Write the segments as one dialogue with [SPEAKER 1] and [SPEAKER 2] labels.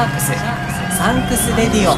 [SPEAKER 1] ャークスサンクスレディオ。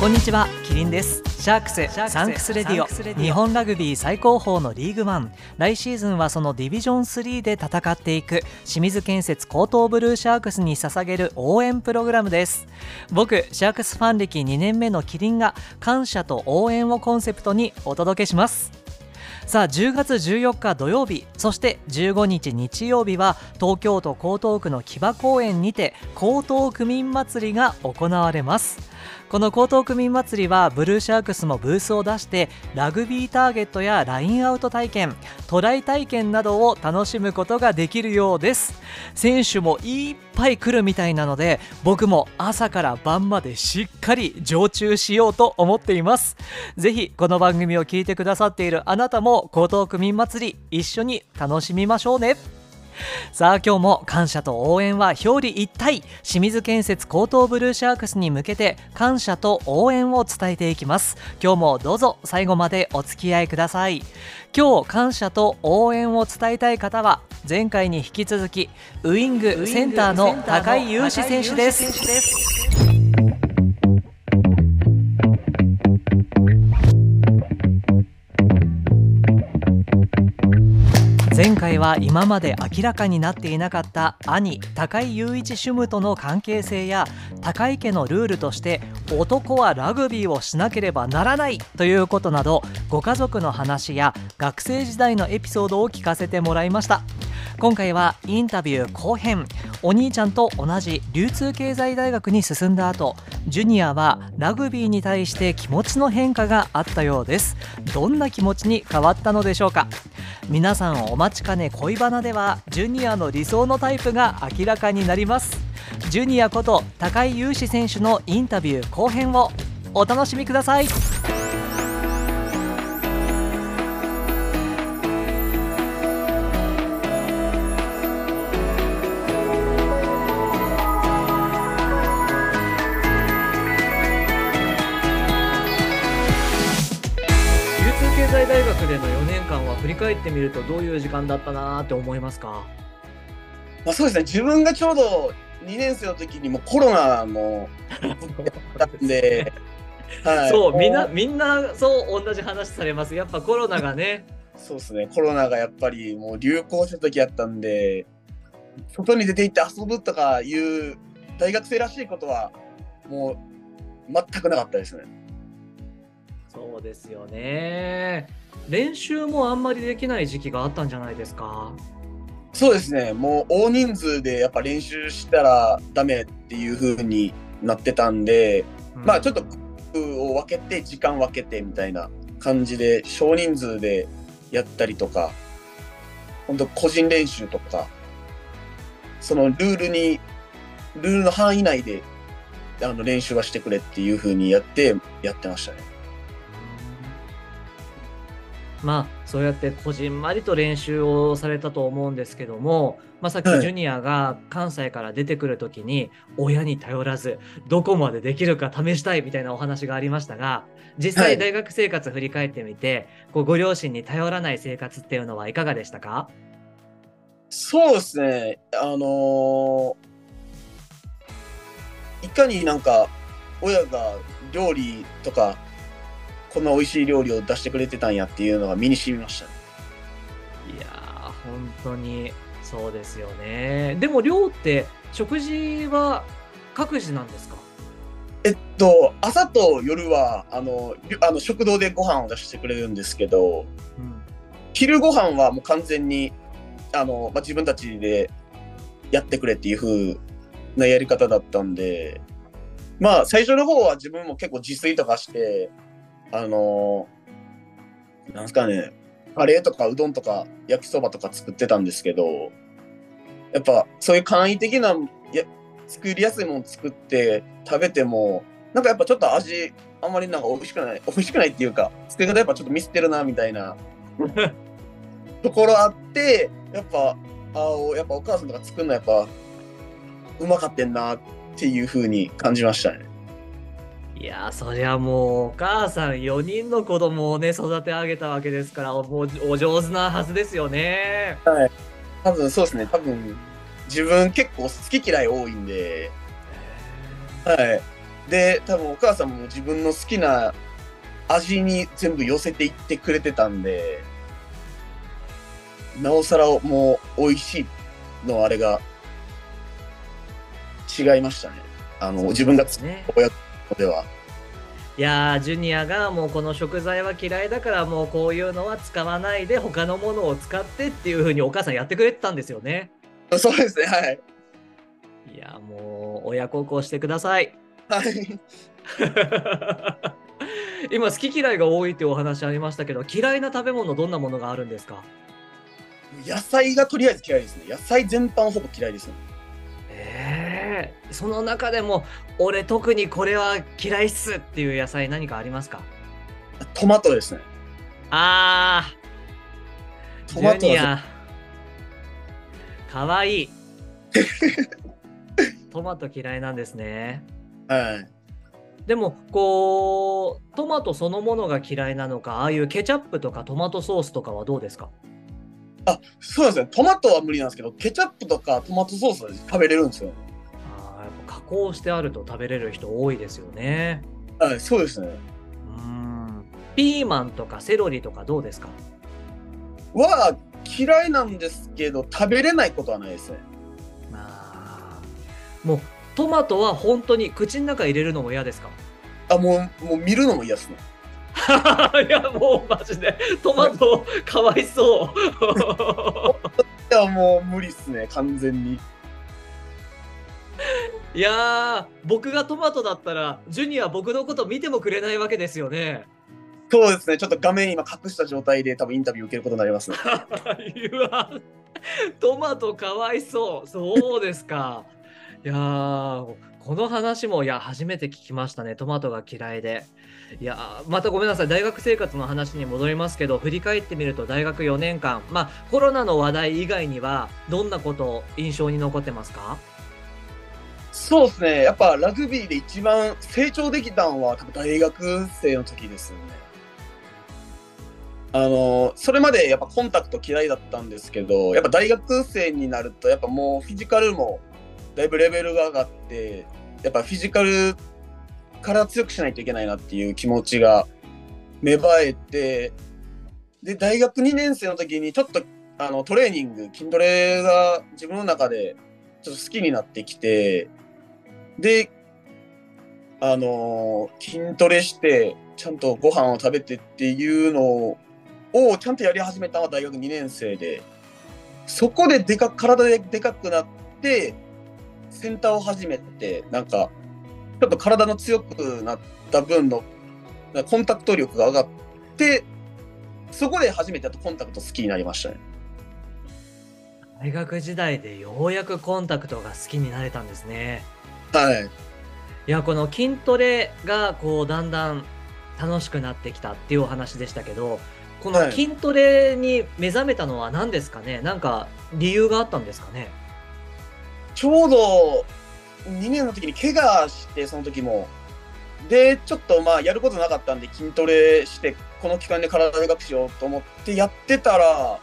[SPEAKER 1] こんにちはキリンです。シャークスサンクスレディオ日本ラグビー最高峰のリーグワン来シーズンはそのディビジョン3で戦っていく。清水建設江東ブルーシャークスに捧げる応援プログラムです。僕シャークスファン歴2年目のキリンが感謝と応援をコンセプトにお届けします。さあ10月14日土曜日そして15日日曜日は東京都江東区の木場公園にて江東区民祭りが行われますこの江東区民祭りはブルーシャークスもブースを出してラグビーターゲットやラインアウト体験トライ体験などを楽しむことができるようです。選手もいっぱい来るみたいなので僕も朝から晩までしっかり常駐しようと思っています。ぜひこの番組を聞いてくださっているあなたも江東区民祭り一緒に楽しみましょうね。さあ今日も感謝と応援は表裏一体。清水建設高等ブルーシャークスに向けて感謝と応援を伝えていきます。今日もどうぞ最後までお付き合いください。今日感謝と応援を伝えたい方は前回に引き続きウイングセンターの高井雄志選手です。前回は今まで明らかになっていなかった兄高井雄一主務との関係性や高井家のルールとして男はラグビーをしなければならないということなどご家族の話や学生時代のエピソードを聞かせてもらいました。今回はインタビュー後編お兄ちゃんと同じ流通経済大学に進んだ後ジュニアはラグビーに対して気持ちの変化があったようです。どんな気持ちに変わったのでしょうか？皆さんお待ちかね恋バナではジュニアの理想のタイプが明らかになります。ジュニアこと高井雄志選手のインタビュー後編をお楽しみください。返ってみるとどういう時間だったなーって思いますか？
[SPEAKER 2] まあ、そうですね、自分がちょうど2年生の時にもコロナもやったんで、はい、
[SPEAKER 1] そうみんな
[SPEAKER 2] も
[SPEAKER 1] みんなそう同じ話されます。やっぱコロナがね。
[SPEAKER 2] そうですね、コロナがやっぱりもう流行した時やったんで、外に出て行って遊ぶとかいう大学生らしいことは、もう全くなかったですね。
[SPEAKER 1] そうですよね。練習もあんまりできない時期があったんじゃないですか？
[SPEAKER 2] そうですね、もう大人数でやっぱ練習したらダメっていう風になってたんで、まあちょっと区を分けて時間分けてみたいな感じで少人数でやったりとか本当個人練習とかそのルールにルールの範囲内であの練習はしてくれっていう風にやってやってましたね。
[SPEAKER 1] まあそうやってこじんまりと練習をされたと思うんですけども、まあ、さっき
[SPEAKER 2] はい。
[SPEAKER 1] ジュニアが関西から出てくる時に親に頼らずどこまでできるか試したいみたいなお話がありましたが実
[SPEAKER 2] はい。
[SPEAKER 1] 際大学生活振り返ってみて、こうご両親に頼らない生活っていうのはいかがでしたか？
[SPEAKER 2] そうですね、あのーいかになんか親が料理とかこんな美味しい料理を出してくれてたんやっていうのが身に染みましたね。
[SPEAKER 1] いやー本当にそうですよね。でも寮って食事は各自なんですか？
[SPEAKER 2] えっと朝と夜はあのりあの食堂でご飯を出してくれるんですけど
[SPEAKER 1] うん。
[SPEAKER 2] 昼ご飯はもう完全にあの、まあ、自分たちでやってくれっていう風なやり方だったんでまあ最初の方は自分も結構自炊とかしてあのなんですかねカレーとかうどんとか焼きそばとか作ってたんですけどやっぱそういう簡易的なや作りやすいもの作って食べてもなんかやっぱちょっと味あんまりなんか美味しくない美味しくないっていうか作り方やっぱちょっとミスってるなみたいな ところあって、やっぱ、あおやっぱお母さんとか作るのやっぱ、うまかってんなっていう風に感じましたね。
[SPEAKER 1] いやーそりゃもうお母さん4人の子供をね育て上げたわけですからもうお上手なはずですよね。
[SPEAKER 2] 多分そうですね、多分、自分結構好き嫌い多いんで、はい。で、多分お母さんも自分の好きな味に全部寄せていってくれてたんで、なおさらもう美味しいのあれが違いましたね。あの、自分が作っ
[SPEAKER 1] ね。
[SPEAKER 2] た親子では。
[SPEAKER 1] いやージュニアがもうこの食材は嫌いだからもうこういうのは使わないで他のものを使ってっていう風にお母さんやってくれてたんですよね。
[SPEAKER 2] そうですね、はい。
[SPEAKER 1] いやーもう親孝行してください。
[SPEAKER 2] はい。
[SPEAKER 1] 今好き嫌いが多いっていうお話ありましたけど嫌いな食べ物どんなものがあるんですか？
[SPEAKER 2] 野菜がとりあえず嫌いですね。野菜全般ほぼ嫌いですね。
[SPEAKER 1] ええその中でも俺特にこれは嫌いっすっていう野菜何かありますか？
[SPEAKER 2] トマトですね。
[SPEAKER 1] あージ
[SPEAKER 2] トマトは
[SPEAKER 1] ュニアかわいい トマト嫌いなんですね
[SPEAKER 2] はい。
[SPEAKER 1] でもこうトマトそのものが嫌いなのかああいうケチャップとかトマトソースとかはどうですか？
[SPEAKER 2] あ、そうですね。トマトは無理なんですけど、ケチャップとかトマトソースは食べれるんですよ。
[SPEAKER 1] 工してあると食べれる人多いですよね
[SPEAKER 2] はい、そうですね。
[SPEAKER 1] うんピーマンとかセロリとかどうですか？
[SPEAKER 2] は嫌いなんですけど、食べれないことはないですね。
[SPEAKER 1] あーもうトマトは本当に口の中入れるのも嫌ですか？
[SPEAKER 2] あ、もう、もう見るのも嫌ですね。
[SPEAKER 1] いやもうマジでトマトかわいそう
[SPEAKER 2] いや、もう無理っすね、完全に。
[SPEAKER 1] いやー僕がトマトだったらジュニア僕のこと見てもくれないわけですよね。
[SPEAKER 2] そうですね、ちょっと画面今隠した状態で多分インタビュー受けることになります。ね。
[SPEAKER 1] うわトマトかわいそう。そうですか。いやーこの話もいや初めて聞きましたね。トマトが嫌いで。いやーまたごめんなさい。大学生活の話に戻りますけど振り返ってみると大学4年間。まあコロナの話題以外にはどんなこと印象に残ってますか？
[SPEAKER 2] そうですね、やっぱラグビーで一番成長できたのは多分大学生の時ですよね。あの、それまでやっぱコンタクト嫌いだったんですけど、やっぱ大学生になるとやっぱもうフィジカルもだいぶレベルが上がって、やっぱフィジカルから強くしないといけないなっていう気持ちが芽生えて、で、大学2年生の時にちょっとあのトレーニング、筋トレが自分の中でちょっと好きになってきて、で、あのー筋トレして、ちゃんとご飯を食べてっていうのを、ちゃんとやり始めたのは大学2年生で、そこででか体ででかくなって、センターを始めて、なんか、ちょっと体の強くなった分の、コンタクト力が上がって、そこで初めてコンタクト好きになりましたね。
[SPEAKER 1] 大学時代でようやくコンタクトが好きになれたんですね
[SPEAKER 2] はい。
[SPEAKER 1] いやこの筋トレがこうだんだん楽しくなってきたっていうお話でしたけどこの
[SPEAKER 2] はい
[SPEAKER 1] 筋トレに目覚めたのは何ですかね、なんか理由があったんですかね？
[SPEAKER 2] ちょうど2年の時に怪我して、その時も。で、ちょっとまあやることなかったんで筋トレして、この期間で体でかくしようと思ってやってたら、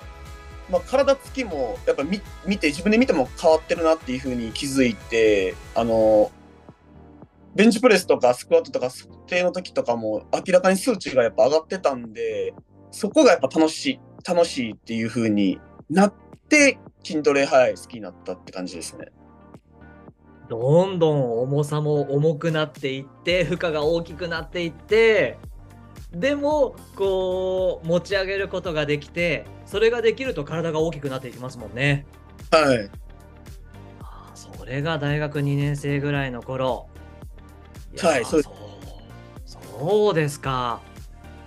[SPEAKER 2] まあ、体つきもやっぱ見見て、自分で見ても変わってるなっていうふうに気づいて、あの、ベンチプレスとかスクワットとか測定の時とかも明らかに数値がやっぱ上がってたんで、そこがやっぱ楽しい、楽しいっていうふうになって、筋トレ、はい、好きになったって感じですね。
[SPEAKER 1] どんどん重さも重くなっていって負荷が大きくなっていってでもこう持ち上げることができてそれができると体が大きくなっていきますもんね。
[SPEAKER 2] はい。
[SPEAKER 1] それが大学2年生ぐらいの頃。やー
[SPEAKER 2] はいそうです
[SPEAKER 1] そうそうですか。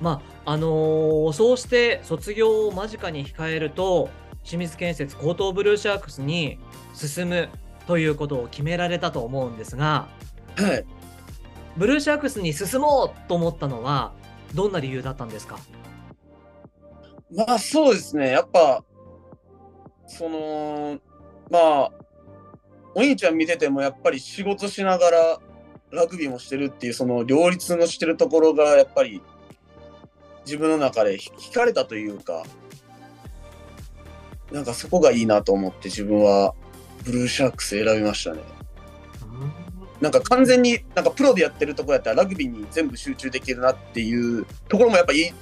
[SPEAKER 1] まああのーそうして卒業を間近に控えると清水建設高等ブルーシャークスに進むということを決められたと思うんですが
[SPEAKER 2] はい。
[SPEAKER 1] ブルーシャークスに進もうと思ったのはどんな理由だったんですか？
[SPEAKER 2] まあそうですね、やっぱ、その、まあ、お兄ちゃん見ててもやっぱり仕事しながらラグビーもしてるっていうその両立のしてるところがやっぱり自分の中で惹かれたというか、なんかそこがいいなと思って自分はブルーシャークス選びましたね。なんか完全になんかプロでやってるとこやったらラグビーに全部集中できるなっていうところもやっぱいい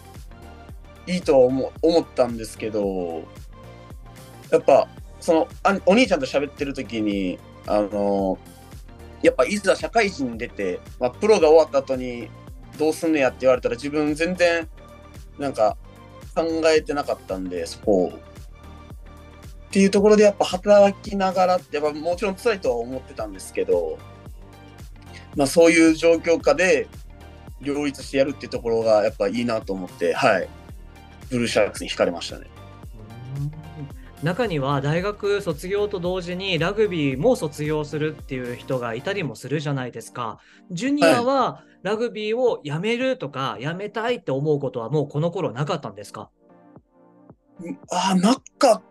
[SPEAKER 2] いいと思思ったんですけどやっぱそのあお兄ちゃんと喋ってる時にあのやっぱいざ社会人に出て、まあ、プロが終わった後にどうすんねやって言われたら自分全然なんか考えてなかったんでそこを。っていうところでやっぱ働きながらってやっぱもちろん辛いとは思ってたんですけど、まあ、そういう状況下で両立してやるっていうところがやっぱいいなと思ってはいブルーシャークスに惹かれましたね。
[SPEAKER 1] 中には大学卒業と同時にラグビーも卒業するっていう人がいたりもするじゃないですか。ジュニアはラグビーをやめるとか、やめたいって思うことはもうこの頃なかったんですか？
[SPEAKER 2] あなかっ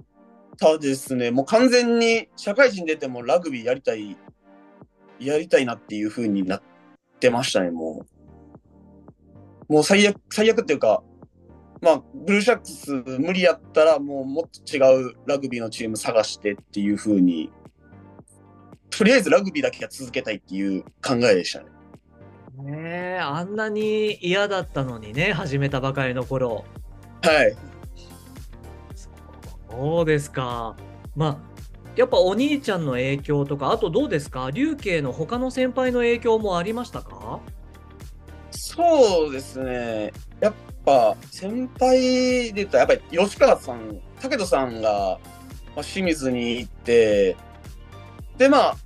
[SPEAKER 2] たですね。もう完全に社会人出てもラグビーやりたい、やりたいなっていう風になってましたね、もう。もう最悪、最悪っていうか、まあ、ブルーシャックス無理やったら、もうもっと違うラグビーのチーム探してっていう風に、とりあえずラグビーだけは続けたいっていう考えでしたね。
[SPEAKER 1] ねえ、あんなに嫌だったのにね、始めたばかりの頃。
[SPEAKER 2] はい。
[SPEAKER 1] そうですか。まあ、やっぱお兄ちゃんの影響とか、あとどうですか？龍慶の他の先輩の影響もありましたか？
[SPEAKER 2] そうですね。やっぱ先輩で言ったらやっぱり吉川さん武人さんが、まあ、清水に行ってでまあ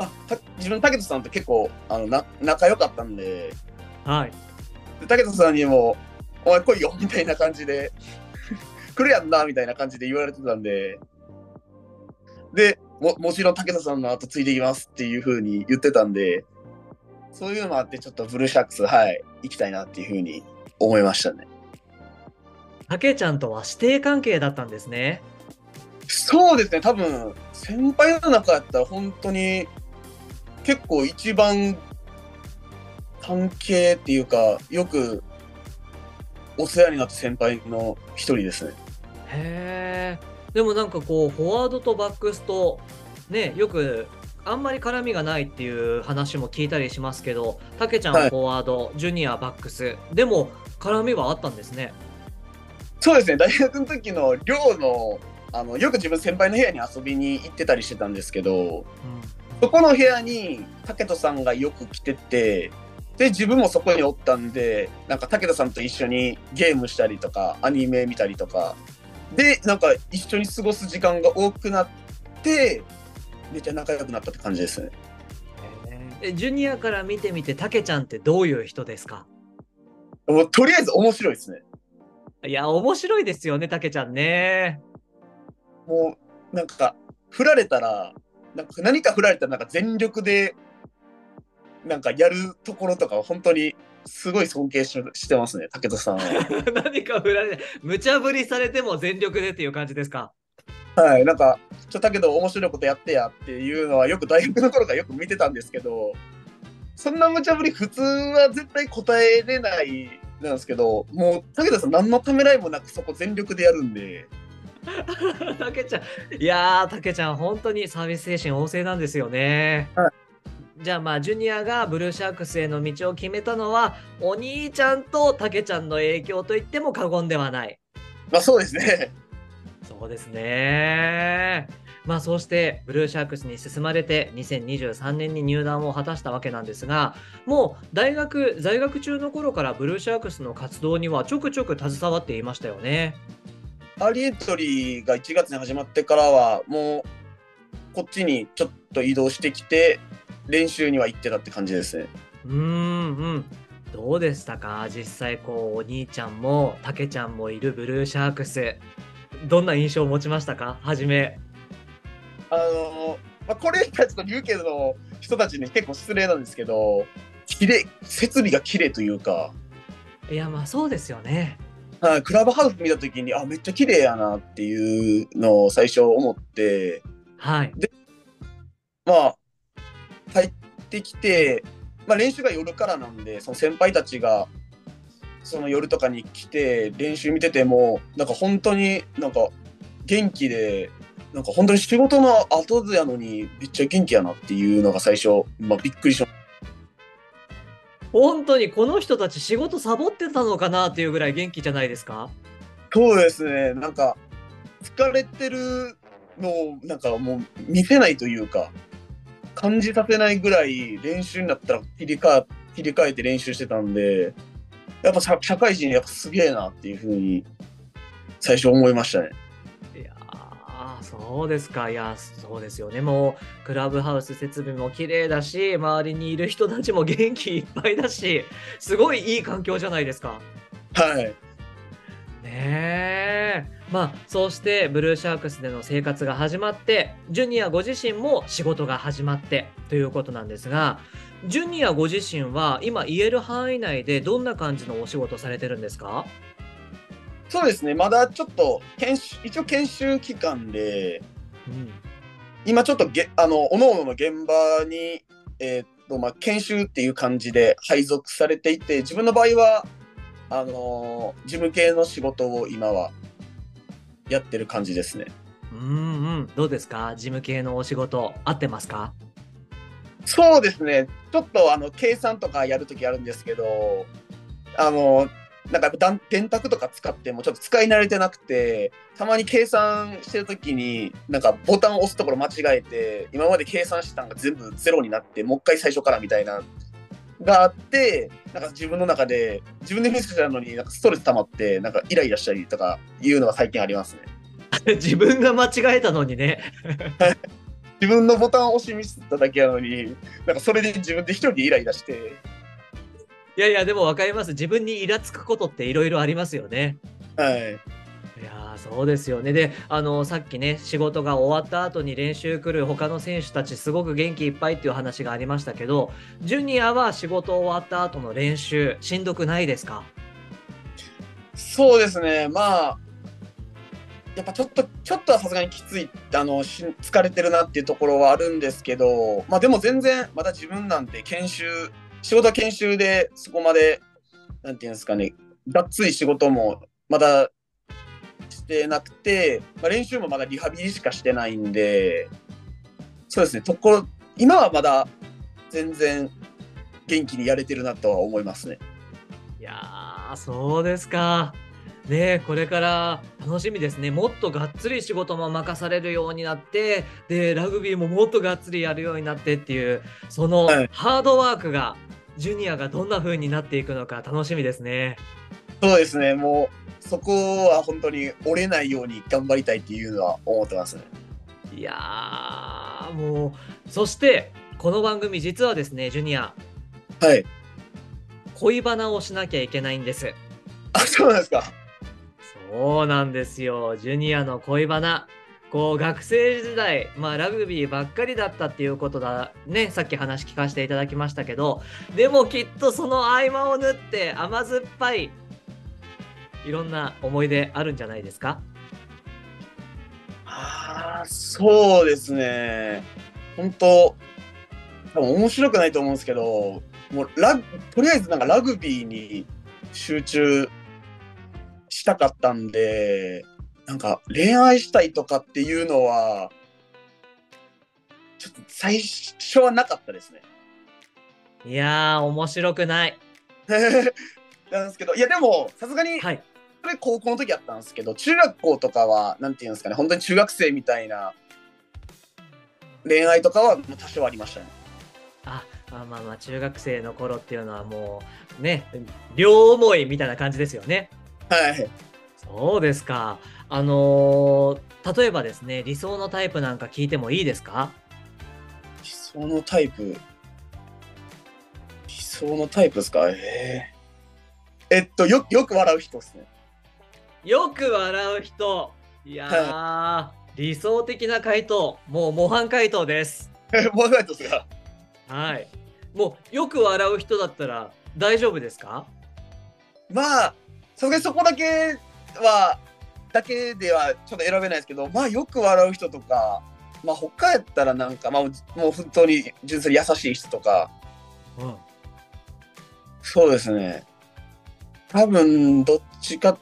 [SPEAKER 2] あ自分武人さんと結構あのな仲良かったんで,、
[SPEAKER 1] はい、
[SPEAKER 2] で武人さんにも「お前来いよ」みたいな感じで「来るやんな」みたいな感じで言われてたんででももちろん武田さんの後ついていきますっていうふうに言ってたんでそういうのもあってちょっとブルーシャックスはい行きたいなっていうふうに思いましたね。
[SPEAKER 1] たけちゃんとは師弟関係だったんですね。
[SPEAKER 2] そうですね、多分先輩の中やったら本当に結構一番関係っていうか、よくお世話になった先輩の一人ですね。
[SPEAKER 1] へえ。でもなんかこう、フォワードとバックスと、ね、よくあんまり絡みがないっていう話も聞いたりしますけど、たけちゃんフォワード、はい、ジュニアバックス、でも絡みはあったんですね。
[SPEAKER 2] そうですね、大学の時の寮のあのよく自分先輩の部屋に遊びに行ってたりしてたんですけど、うん、そこの部屋に武人さんがよく来ててで自分もそこにおったんでなんか武人さんと一緒にゲームしたりとかアニメ見たりとかでなんか一緒に過ごす時間が多くなってめっちゃ仲良くなったって感じですね。
[SPEAKER 1] えジュニアから見てみてたけちゃんってどういう人ですか？
[SPEAKER 2] もうとりあえず面白いですね。
[SPEAKER 1] いや、面白いですよね、たけちゃんね。
[SPEAKER 2] もう、なんか、振られたら、なんか何か振られたら、なんか全力で、なんかやるところとかは本当にすごい尊敬ししてますね、武田さんは。
[SPEAKER 1] 何か振られ、無茶ぶりされても全力でっていう感じですか？
[SPEAKER 2] はい、なんか、ちょだけど面白いことやってやっていうのはよく大学の頃からよく見てたんですけど、そんな無茶ぶり普通は絶対答えれないなんですけど、もう武田さん何のためらいもなくそこ全力でやるんで。
[SPEAKER 1] たけちゃん、いやー、たけちゃん、本当にサービス精神旺盛なんですよね。はいじゃあまあジュニアがブルーシャークスへの道を決めたのはお兄ちゃんとたけちゃんの影響と言っても過言ではない。
[SPEAKER 2] まあそうですね。
[SPEAKER 1] そうですね。まあそうしてブルーシャークスに進まれて2023年に入団を果たしたわけなんですがもう大学在学中の頃からブルーシャークスの活動にはちょくちょく携わっていましたよね。
[SPEAKER 2] アーリーエントリーが1月に始まってからはもうこっちにちょっと移動してきて練習には行ってたって感じですね。
[SPEAKER 1] うんうんどうでしたか？実際こうお兄ちゃんもたけちゃんもいるブルーシャークスどんな印象を持ちましたか？初め
[SPEAKER 2] あの、まあ、これたちと龍慶の人たちに結構失礼なんですけど、綺麗設備が綺麗というか。
[SPEAKER 1] いや、まあそうですよね。
[SPEAKER 2] はいクラブハウス見た時にあめっちゃ綺麗やなっていうのを最初思って
[SPEAKER 1] はい。
[SPEAKER 2] まあ入ってきて、まあ、練習が夜からなんでその先輩たちがその夜とかに来て練習見ててもなんか本当になんか元気でなんか本当に仕事の後やのにめっちゃ元気やなっていうのが最初、まあ、びっくりしまし
[SPEAKER 1] 本当にこの人たち仕事サボってたのかなっていうぐらい元気じゃないですか？
[SPEAKER 2] たそうですね。なんか疲れてるのをなんかもう見せないというか感じさせないぐらい練習になったら切り替え切り替えて練習してたんでやっぱ社社会人やっぱすげえなっていうふうに最初思いましたね。
[SPEAKER 1] いやーそうですかいやそうですよねもうクラブハウス設備も綺麗だし周りにいる人たちも元気いっぱいだしすごいいい環境じゃないですか。
[SPEAKER 2] はい。
[SPEAKER 1] ねえ。まあそうしてブルーシャークスでの生活が始まってジュニアご自身も仕事が始まってということなんですがジュニアご自身は今言える範囲内でどんな感じのお仕事されてるんですか？
[SPEAKER 2] そうですね。まだちょっと研修一応研修期間で
[SPEAKER 1] うん。
[SPEAKER 2] 今ちょっとげあの各々の現場にえーっとまあ研修っていう感じで配属されていて自分の場合はあの事務系の仕事を今はやってる感じですね。
[SPEAKER 1] うんうんどうですか？事務系のお仕事合ってますか？
[SPEAKER 2] そうですね。ちょっとあの計算とかやるときあるんですけど、あの、なんかやっ電卓とか使ってもちょっと使い慣れてなくて、たまに計算してるときに、なんかボタンを押すところ間違えて、今まで計算してたのが全部ゼロになって、もう一回最初からみたいな、があって、なんか自分の中で、自分でミスしたのになんかストレス溜まって、なんかイライラしたりとかいうのが最近ありますね。
[SPEAKER 1] 自分が間違えたのにね
[SPEAKER 2] 自分のボタンを押しミスっただけなのに、なんかそれで自分で一人でイライラして、
[SPEAKER 1] いやいやでも分かります自分にイラつくことっていろいろありますよね
[SPEAKER 2] はい。
[SPEAKER 1] そうですよね。で、あのさっきね、仕事が終わった後に練習来る他の選手たち、すごく元気いっぱいっていう話がありましたけど、ジュニアは仕事終わった後の練習、しんどくないですか？
[SPEAKER 2] そうですね、まあ、やっぱちょっと、ちょっとはさすがにきつい、あの、疲れてるなっていうところはあるんですけど、まあでも全然、まだ自分なんて研修、仕事は研修でそこまで、なんていうんですかね、がっつり仕事もまだしてなくて、まあ、練習もまだリハビリしかしてないんで、そうですね、ところ、今はまだ全然元気にやれてるなとは思いますね。
[SPEAKER 1] いやー、そうですか。ねえこれから楽しみですね。もっとがっつり仕事も任されるようになって、で、ラグビーももっとがっつりやるようになってっていう、その
[SPEAKER 2] はい
[SPEAKER 1] ハードワークが、ジュニアがどんな風になっていくのか楽しみですね。
[SPEAKER 2] そうですね、もうそこは本当に折れないように頑張りたいっていうのは思ってますね。
[SPEAKER 1] いやーもうそしてこの番組実はですねジュニア
[SPEAKER 2] はい。
[SPEAKER 1] 恋バナをしなきゃいけないんです
[SPEAKER 2] あ、そうなんですか。
[SPEAKER 1] そうなんですよジュニアの恋バナこう学生時代、まあ、ラグビーばっかりだったっていうことだねさっき話聞かせていただきましたけどでもきっとその合間を縫って甘酸っぱいいろんな思い出あるんじゃないですか？
[SPEAKER 2] ああ、そうですね。本当、多分面白くないと思うんですけど、もうラグとりあえずなんかラグビーに集中したかったんで、なんか恋愛したいとかっていうのは、ちょっと最初はなかったですね。
[SPEAKER 1] いやー面白くない
[SPEAKER 2] なんですけど、いやでも、さすがに、
[SPEAKER 1] はい
[SPEAKER 2] それ高校の時やったんですけど、中学校とかは、なんていうんですかね、本当に中学生みたいな恋愛とかは多少ありましたね。
[SPEAKER 1] あまあまあまあ中学生の頃っていうのはもうね両思いみたいな感じですよね。
[SPEAKER 2] はい。
[SPEAKER 1] そうですか。あのー例えばですね理想のタイプなんか聞いてもいいですか？
[SPEAKER 2] 理想のタイプ？理想のタイプですか？えええっと、よよく笑う人ですね。
[SPEAKER 1] よく笑う人いやー、理想的な回答もう模範回答です。
[SPEAKER 2] もうないですが。
[SPEAKER 1] はい。もうよく笑う人だったら大丈夫ですか？
[SPEAKER 2] まあ、さすがにそこだけは、だけではちょっと選べないですけど、まあよく笑う人とか、まあ他やったらなんか、まあもう本当に純粋に優しい人とか、
[SPEAKER 1] うん
[SPEAKER 2] そうですね。多分、どっちか、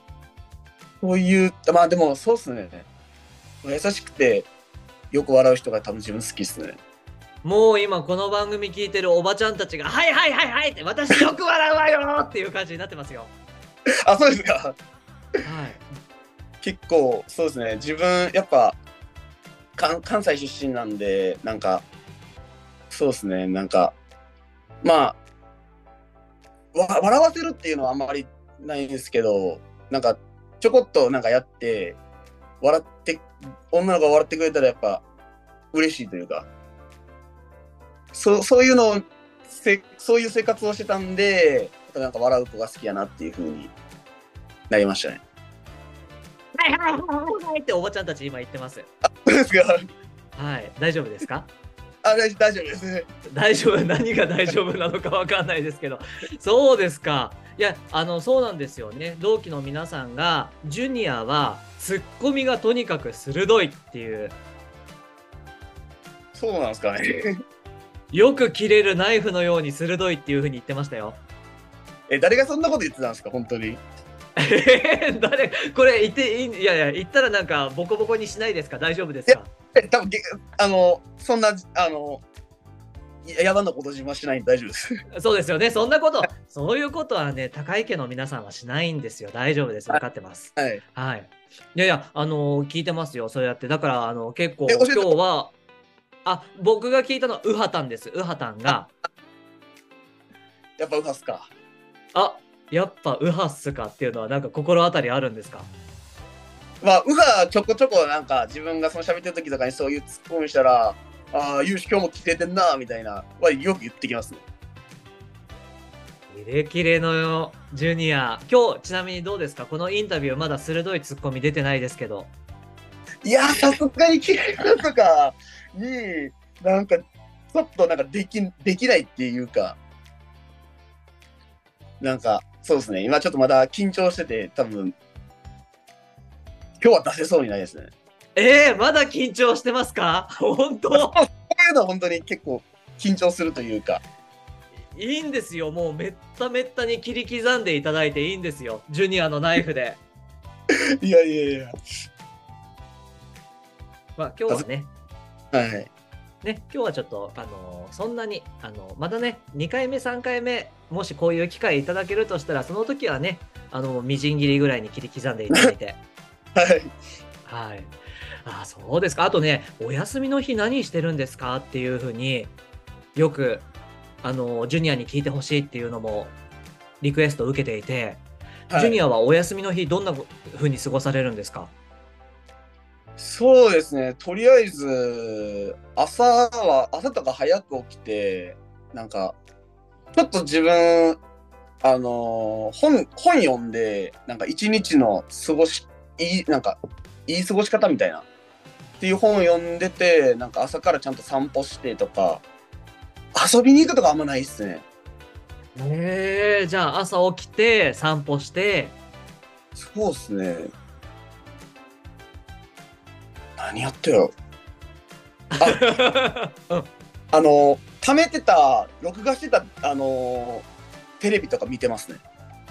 [SPEAKER 2] という、まあでもそうですね。優しくて、よく笑う人が多分自分好きですね。
[SPEAKER 1] もう今この番組聞いてるおばちゃんたちが「はいはいはいはい」って「私よく笑うわよ」っていう感じになってますよ。
[SPEAKER 2] あ、そうですか。
[SPEAKER 1] はい、
[SPEAKER 2] 結構、そうですね。自分、やっぱ、関関西出身なんで、なんか、そうですね。なんか、まあ、わ笑わせるっていうのはあんまりないんですけど、なんか、ちょこっとなんかやって、笑って、女の子が笑ってくれたらやっぱ、嬉しいというか、そうそういうのをせ、そういう生活をしてたんで、なんか笑う子が好きやなっていうふうになりましたね。
[SPEAKER 1] はいはいはいはいっておばちゃんたち今言ってます。
[SPEAKER 2] そうですか
[SPEAKER 1] はい、大丈夫ですか？
[SPEAKER 2] あ大大丈夫です。
[SPEAKER 1] 大丈夫何が大丈夫なのかわかんないですけど。そうですか。いやあのそうなんですよね。同期の皆さんがジュニアはツッコミがとにかく鋭いっていう。
[SPEAKER 2] そうなんですかね。
[SPEAKER 1] よく切れるナイフのように鋭いっていうふうに言ってましたよ。
[SPEAKER 2] え、誰がそんなこと言ってたんですか、本当に。
[SPEAKER 1] え ー誰これ言っていいいやいや言ったらなんかボコボコにしないですか？大丈夫ですか？
[SPEAKER 2] え、多分げあの、そんな、あの、ややばなこと自慢しないんで大丈夫です。
[SPEAKER 1] そうですよねそんなことそういうことはね高井家の皆さんはしないんですよ大丈夫です分かってます
[SPEAKER 2] はい。
[SPEAKER 1] はい。いやいや、あの聞いてますよ、そうやって。だから、あの結構、今日は、あ、僕が聞いたのはウハタンです。ウハタンが、
[SPEAKER 2] やっぱウハスか。
[SPEAKER 1] あ、やっぱウハっすかっていうのは、なんか心当たりあるんですか？
[SPEAKER 2] まあ、ウハちょこちょこなんか自分がその喋ってる時とかにそういうツッコミしたら、ああ、ユウシ今日も来ててんな、みたいな、はよく言ってきますね。
[SPEAKER 1] キレキレのジュニア。今日、ちなみにどうですか？このインタビュー、まだ鋭いツッコミ出てないですけど。
[SPEAKER 2] いやー、さすがに切れるとか に、なんか、ちょっとなんかできできないっていうか、なんか、そうですね、今ちょっとまだ緊張してて、多分今日は出せそうにないですね。
[SPEAKER 1] えー、まだ緊張してますか？本当？
[SPEAKER 2] こういうのは本当に結構緊張するというか、
[SPEAKER 1] いいんですよ。もうめっためったに切り刻んでいただいていいんですよ。ジュニアのナイフで。
[SPEAKER 2] いやいやいや、
[SPEAKER 1] まあ今日はね、
[SPEAKER 2] はい。
[SPEAKER 1] ね、今日はちょっと、あのそんなに、あのまたね、2回目、3回目、もしこういう機会いただけるとしたら、その時はね、あのみじん切りぐらいに切り刻んでいただいて。
[SPEAKER 2] はい。
[SPEAKER 1] はい。あ、そうですか。あとね、お休みの日何してるんですかっていうふうによく、あのジュニアに聞いてほしいっていうのもリクエストを受けていて、
[SPEAKER 2] はい
[SPEAKER 1] ジュニアはお休みの日どんなふうに過ごされるんですか？
[SPEAKER 2] そうですね、とりあえず、朝は、朝とか早く起きて、なんか、ちょっと自分、あのー本、本読んで、なんか一日の過ごし、いい、なんか、いい過ごし方みたいな、っていう本を読んでて、なんか朝からちゃんと散歩してとか、遊びに行くとかあんまないっすね。
[SPEAKER 1] えー、じゃあ朝起きて散歩して、
[SPEAKER 2] そうっすね。何やってよ。
[SPEAKER 1] うん
[SPEAKER 2] あの、貯めてた、録画してた、あの、テレビとか見てますね。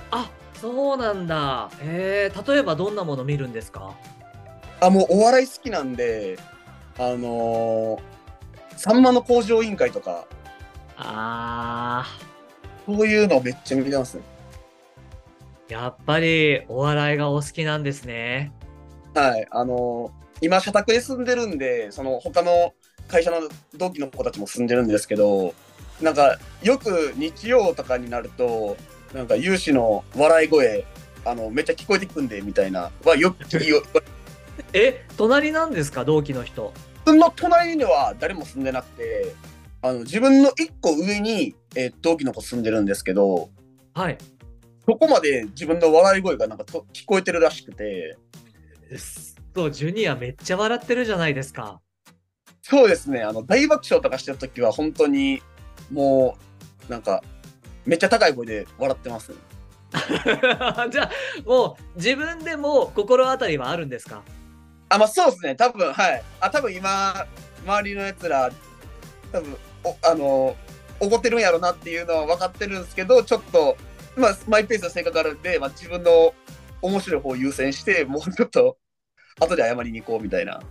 [SPEAKER 1] あそうなんだ。えー、例えばどんなもの見るんですか？
[SPEAKER 2] あ、もうお笑い好きなんで、あのさんまの工場委員会とか、
[SPEAKER 1] あ
[SPEAKER 2] そういうのめっちゃ見てますね。
[SPEAKER 1] ー、やっぱりお笑いがお好きなんですね。
[SPEAKER 2] はい。あの今、社宅で住んでるんで、その他の会社の同期の子たちも住んでるんですけど、なんか、よく日曜とかになると、なんか、有志の笑い声、あの、めっちゃ聞こえてくるんで、みたいな、はよく聞く。
[SPEAKER 1] え、隣なんですか？同期の人。
[SPEAKER 2] 自分の隣には誰も住んでなくて、あの、自分の一個上に、えー同期の子住んでるんですけど、
[SPEAKER 1] はい。
[SPEAKER 2] そこまで自分の笑い声がなんかと聞こえてるらしくて、
[SPEAKER 1] そう、ジュニアめっちゃ笑ってるじゃないですか。
[SPEAKER 2] そうですね、あの、大爆笑とかしてるときは本当に、もう、なんか、めっちゃ高い声で笑ってますね。
[SPEAKER 1] じゃあもう自分でも心当たりはあるんですか？
[SPEAKER 2] あ、まあそうですね。多分、はい。あ、多分今、周りのやつら、多分、おあの、怒ってるんやろなっていうのは分かってるんですけど、ちょっと、まあ、マイペースな性格あるんで、まあ、自分の面白い方を優先して、もうちょっと、後で謝りに行こうみたいな。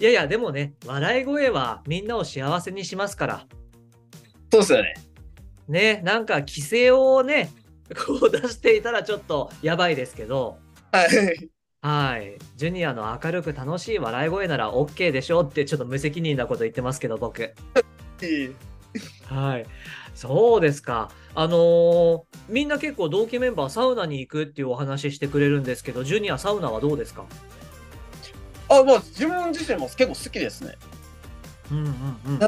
[SPEAKER 1] いやいやでもね笑い声はみんなを幸せにしますから
[SPEAKER 2] そうですよね。
[SPEAKER 1] ねなんか規制をねこう出していたらちょっとやばいですけど。
[SPEAKER 2] はい。
[SPEAKER 1] はい。ジュニアの明るく楽しい笑い声なら OK でしょってちょっと無責任なこと言ってますけど僕。はい。そうですか。あのーみんな結構同期メンバーサウナに行くっていうお話してくれるんですけどジュニアサウナはどうですか？
[SPEAKER 2] あ、まあ、自分自身も結構好きですね。
[SPEAKER 1] うんうんうん。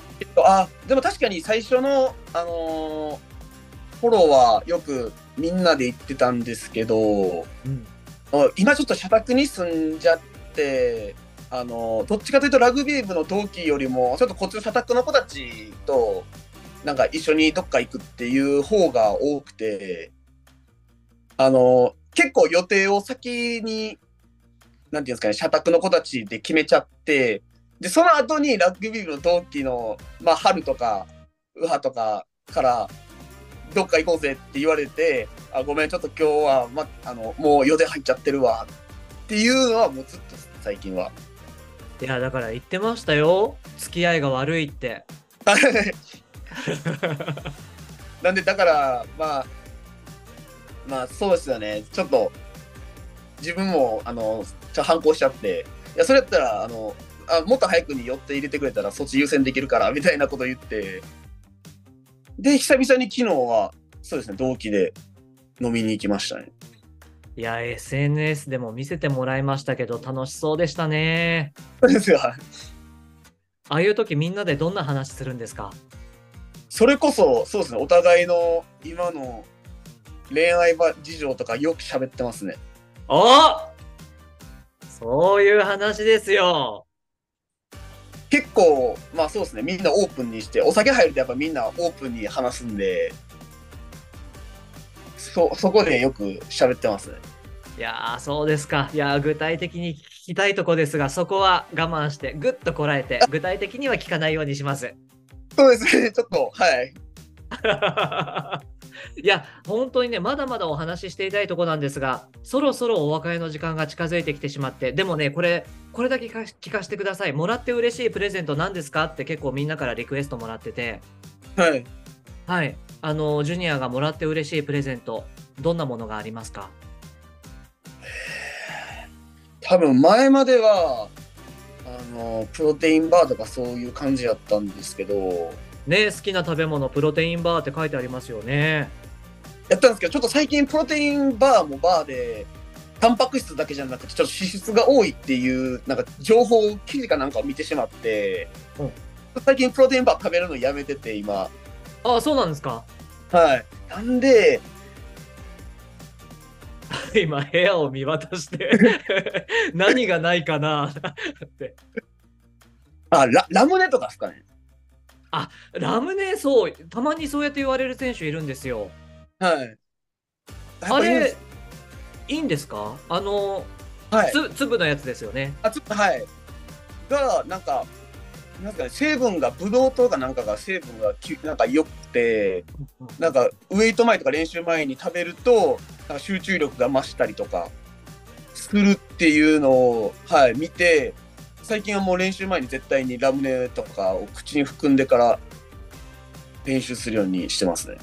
[SPEAKER 2] あ、でも確かに最初の、あのーフォローはよくみんなで行ってたんですけど、
[SPEAKER 1] うん。
[SPEAKER 2] あ今ちょっと社宅に住んじゃって、あのどっちかというとラグビー部の同期よりも、ちょっとこっちの社宅の子たちと、なんか一緒にどっか行くっていう方が多くて、あの結構予定を先に、なんていうんですかね、社宅の子たちで決めちゃって、で、その後にラグビー部の同期の、まあ、春とか、ウハとかから、どっか行こうぜって言われて、あごめん、ちょっと今日は、ま、あのもう予定入っちゃってるわっていうのは、もうずっと最近は。
[SPEAKER 1] いやだから言ってましたよ。付き合いが悪いって。
[SPEAKER 2] なんで、だから、まあ、まあ、そうですよね、ちょっと、自分も、あの、ちょ反抗しちゃって、いや、それやったら、あの、あもっと早くに寄って入れてくれたら、そっち優先できるから、みたいなこと言って、で、久々に昨日は、そうですね、同期で飲みに行きましたね。
[SPEAKER 1] いや SNS でも見せてもらいましたけど楽しそうでしたね
[SPEAKER 2] そうですよ。
[SPEAKER 1] ああいう時みんなでどんな話するんですか？
[SPEAKER 2] それこそ、そうですね、お互いの今の恋愛ば事情とかよく喋ってますね。
[SPEAKER 1] おそういう話ですよ
[SPEAKER 2] 結構、まあそうですね、みんなオープンにして、お酒入るとやっぱみんなオープンに話すんで、そ、そこでよく喋ってますね。
[SPEAKER 1] いやーそうですかいやー具体的に聞きたいとこですがそこは我慢してぐっとこらえて具体的には聞かないようにします
[SPEAKER 2] そうですね、ちょっと、はい。
[SPEAKER 1] いや本当にねまだまだお話ししていたいとこなんですがそろそろお別れの時間が近づいてきてしまってでもねこれこれだけ聞かせてください。もらって嬉しいプレゼント何ですか？って結構みんなからリクエストもらってて。
[SPEAKER 2] はい。
[SPEAKER 1] はい。あのジュニアがもらって嬉しいプレゼントどんなものがありますか？
[SPEAKER 2] 多分前までは、あの、プロテインバーとかそういう感じやったんですけど、
[SPEAKER 1] ね好きな食べ物プロテインバーって書いてありますよね
[SPEAKER 2] やったんですけど、ちょっと最近プロテインバーもバーで、タンパク質だけじゃなくて、ちょっと脂質が多いっていう、なんか情報、記事かなんかを見てしまって、
[SPEAKER 1] うん
[SPEAKER 2] 最近プロテインバー食べるのやめてて、今。
[SPEAKER 1] あそうなんですか
[SPEAKER 2] はい。なんで、
[SPEAKER 1] 今部屋を見渡して 何がないかなって
[SPEAKER 2] あ、ララムネとかですかね。
[SPEAKER 1] ラムネそうたまにそうやって言われる選手いるんですよ
[SPEAKER 2] はい。
[SPEAKER 1] あれ
[SPEAKER 2] いい
[SPEAKER 1] んですか？あの
[SPEAKER 2] はい。
[SPEAKER 1] つ粒のやつですよね
[SPEAKER 2] あ、ちょっと、はい。が、なんか、なんかね、成分が、ブドウ糖かなんかが成分がきなんか良くて、なんかウェイト前とか練習前に食べると、なんか集中力が増したりとかするっていうのを、はい、見て、最近はもう練習前に絶対にラムネとかを口に含んでから練習するようにしてますね。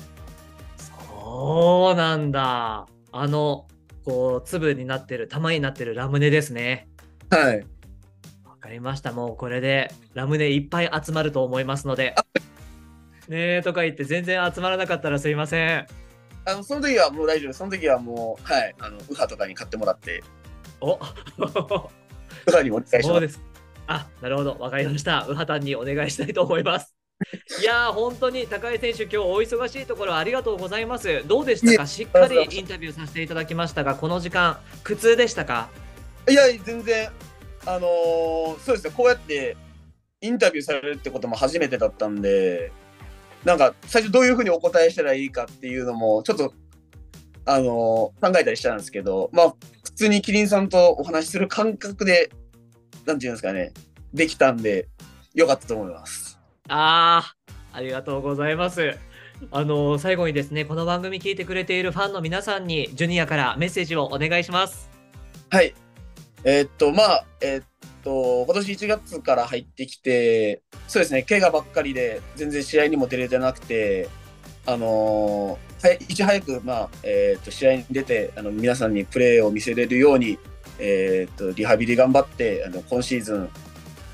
[SPEAKER 1] そうなんだあのこう粒になってる玉になってるラムネですね
[SPEAKER 2] はい。
[SPEAKER 1] わかりましたもうこれでラムネいっぱい集まると思いますのでねえとか言って全然集まらなかったらすいません
[SPEAKER 2] あの、その時はもう大丈夫。その時はもう、はい、あの、ウハとかに買ってもらって、
[SPEAKER 1] お
[SPEAKER 2] ウハにお願いします。
[SPEAKER 1] そうです。あ、なるほど、わかりました。ウハタンにお願いしたいと思います。いやー、本当に高井選手、今日お忙しいところありがとうございます。どうでしたか？しっかりインタビューさせていただきましたが、この時間、苦痛でしたか？
[SPEAKER 2] いや、全然、あのーそうですね、こうやってインタビューされるってことも初めてだったんで、なんか最初どういうふうにお答えしたらいいかっていうのもちょっとあの考えたりしたんですけどまあ普通にキリンさんとお話しする感覚でなんていうんですかね。できたんでよかったと思います。
[SPEAKER 1] ああありがとうございます。あの最後にですねこの番組聞いてくれているファンの皆さんにジュニアからメッセージをお願いします。
[SPEAKER 2] はい。えーっとまあえーっと今年1月から入ってきてそうですね怪我ばっかりで全然試合にも出れてなくてあのーはい、いち早く、まあえー、と試合に出てあの皆さんにプレーを見せれるように、えー、とリハビリ頑張ってあの今シーズン、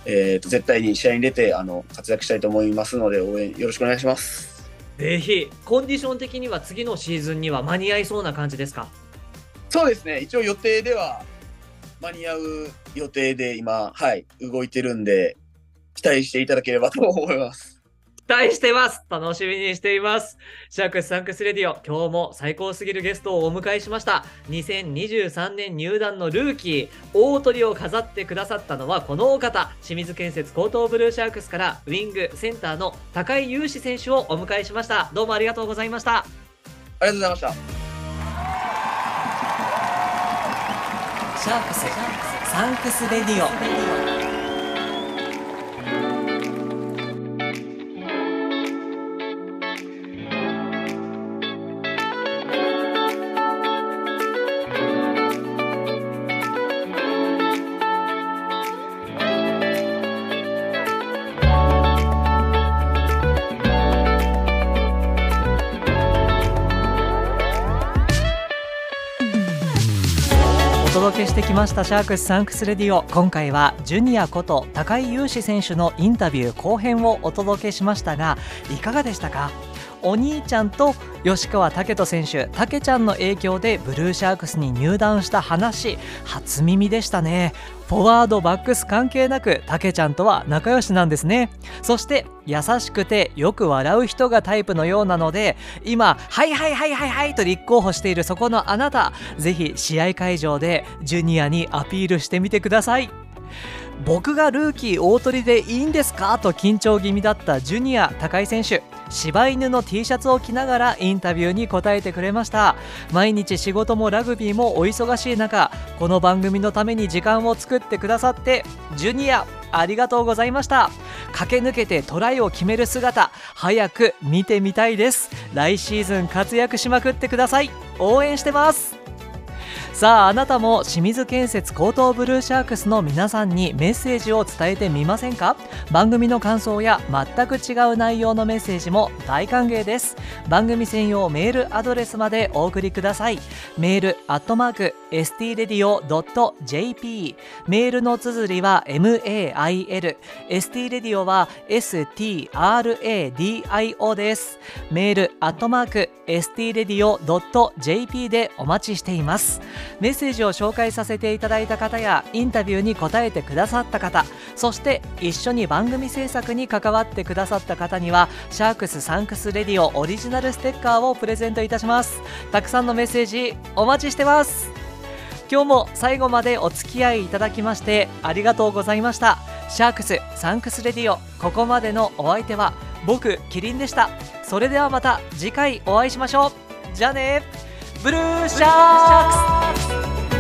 [SPEAKER 2] えー、と絶対に試合に出てあの活躍したいと思いますので応援よろしくお願いします。
[SPEAKER 1] ぜひコンディション的には次のシーズンには間に合いそうな感じですか？
[SPEAKER 2] そうですね一応予定では間に合う予定で今、はい、動いてるんで期待していただければと思います。
[SPEAKER 1] 期待してます。楽しみにしています。シャークスサンクスレディオ今日も最高すぎるゲストをお迎えしました。2023年入団のルーキー大トリを飾ってくださったのはこのお方清水建設江東ブルーシャークスからウィングセンターの髙井優志選手をお迎えしました。どうもありがとうございました。
[SPEAKER 2] ありがとうございました。
[SPEAKER 1] シャークスサンクスレディオきましたシャークスサンクスレディオ。今回はジュニアこと髙井優志選手のインタビュー後編をお届けしましたがいかがでしたか？お兄ちゃんと吉川武人選手武ちゃんの影響でブルーシャークスに入団した話初耳でしたね。フォワードバックス関係なく武ちゃんとは仲良しなんですね。そして優しくてよく笑う人がタイプのようなので今「はいはいはいはいはい」と立候補しているそこのあなたぜひ試合会場でジュニアにアピールしてみてください。僕がルーキー大鳥でいいんですか？と緊張気味だったジュニア高井選手。柴犬の T シャツを着ながらインタビューに答えてくれました。毎日仕事もラグビーもお忙しい中この番組のために時間を作ってくださってジュニアありがとうございました。駆け抜けてトライを決める姿早く見てみたいです。来シーズン活躍しまくってください。応援してます。さああなたも清水建設高等ブルーシャークスの皆さんにメッセージを伝えてみませんか？番組の感想や全く違う内容のメッセージも大歓迎です。番組専用メールアドレスまでお送りください。メールアットマーク stradio.jp メールの綴りは mail stradio は stradio です。メールアットマーク stradio.jp でお待ちしています。メッセージを紹介させていただいた方やインタビューに答えてくださった方そして一緒に番組制作に関わってくださった方にはシャークスサンクスレディオオリジナルステッカーをプレゼントいたします。たくさんのメッセージお待ちしてます。今日も最後までお付き合いいただきましてありがとうございました。シャークスサンクスレディオここまでのお相手は僕キリンでした。それではまた次回お会いしましょう。じゃあねブルーシャークス